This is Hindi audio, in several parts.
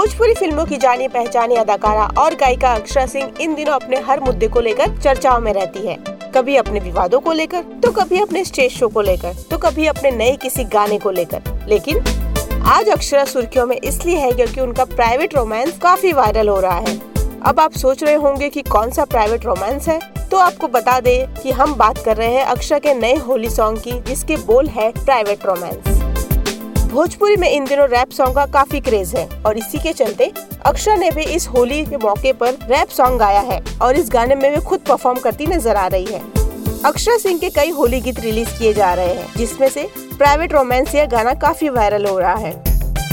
भोजपुरी फ़िल्मों की जानी पहचानी अदाकारा और गायिका अक्षरा सिंह इन दिनों अपने हर मुद्दे को लेकर चर्चाओं में रहती है। कभी अपने विवादों को लेकर तो कभी अपने स्टेज शो को लेकर तो कभी अपने नए किसी गाने को लेकर। लेकिन आज अक्षरा सुर्खियों में इसलिए है क्योंकि उनका प्राइवेट रोमांस काफ़ी वायरल हो रहा है। अब आप सोच रहे होंगे कि कौन सा प्राइवेट रोमांस है? तो आपको बता दे कि हम बात कर रहे हैं अक्षरा के नए होली सॉन्ग की, जिसके बोल है प्राइवेट रोमांस। भोजपुरी में इन दिनों रैप सॉन्ग का काफ़ी क्रेज है। और इसी के चलते अक्षरा ने भी इस होली के मौके पर रैप सॉन्ग गाया है और इस गाने में वे खुद परफॉर्म करती नज़र आ रही है। अक्षरा सिंह के कई होली गीत रिलीज़ किए जा रहे हैं, जिसमें से प्राइवेट रोमांस यह गाना काफ़ी वायरल हो रहा है।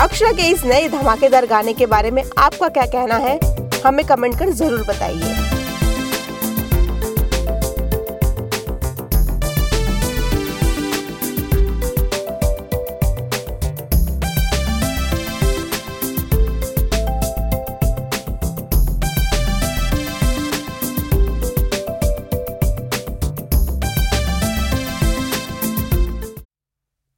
अक्षरा के इस नए धमाकेदार गाने के बारे में आपका क्या कहना है, हमें कमेंट कर ज़रूर बताइए।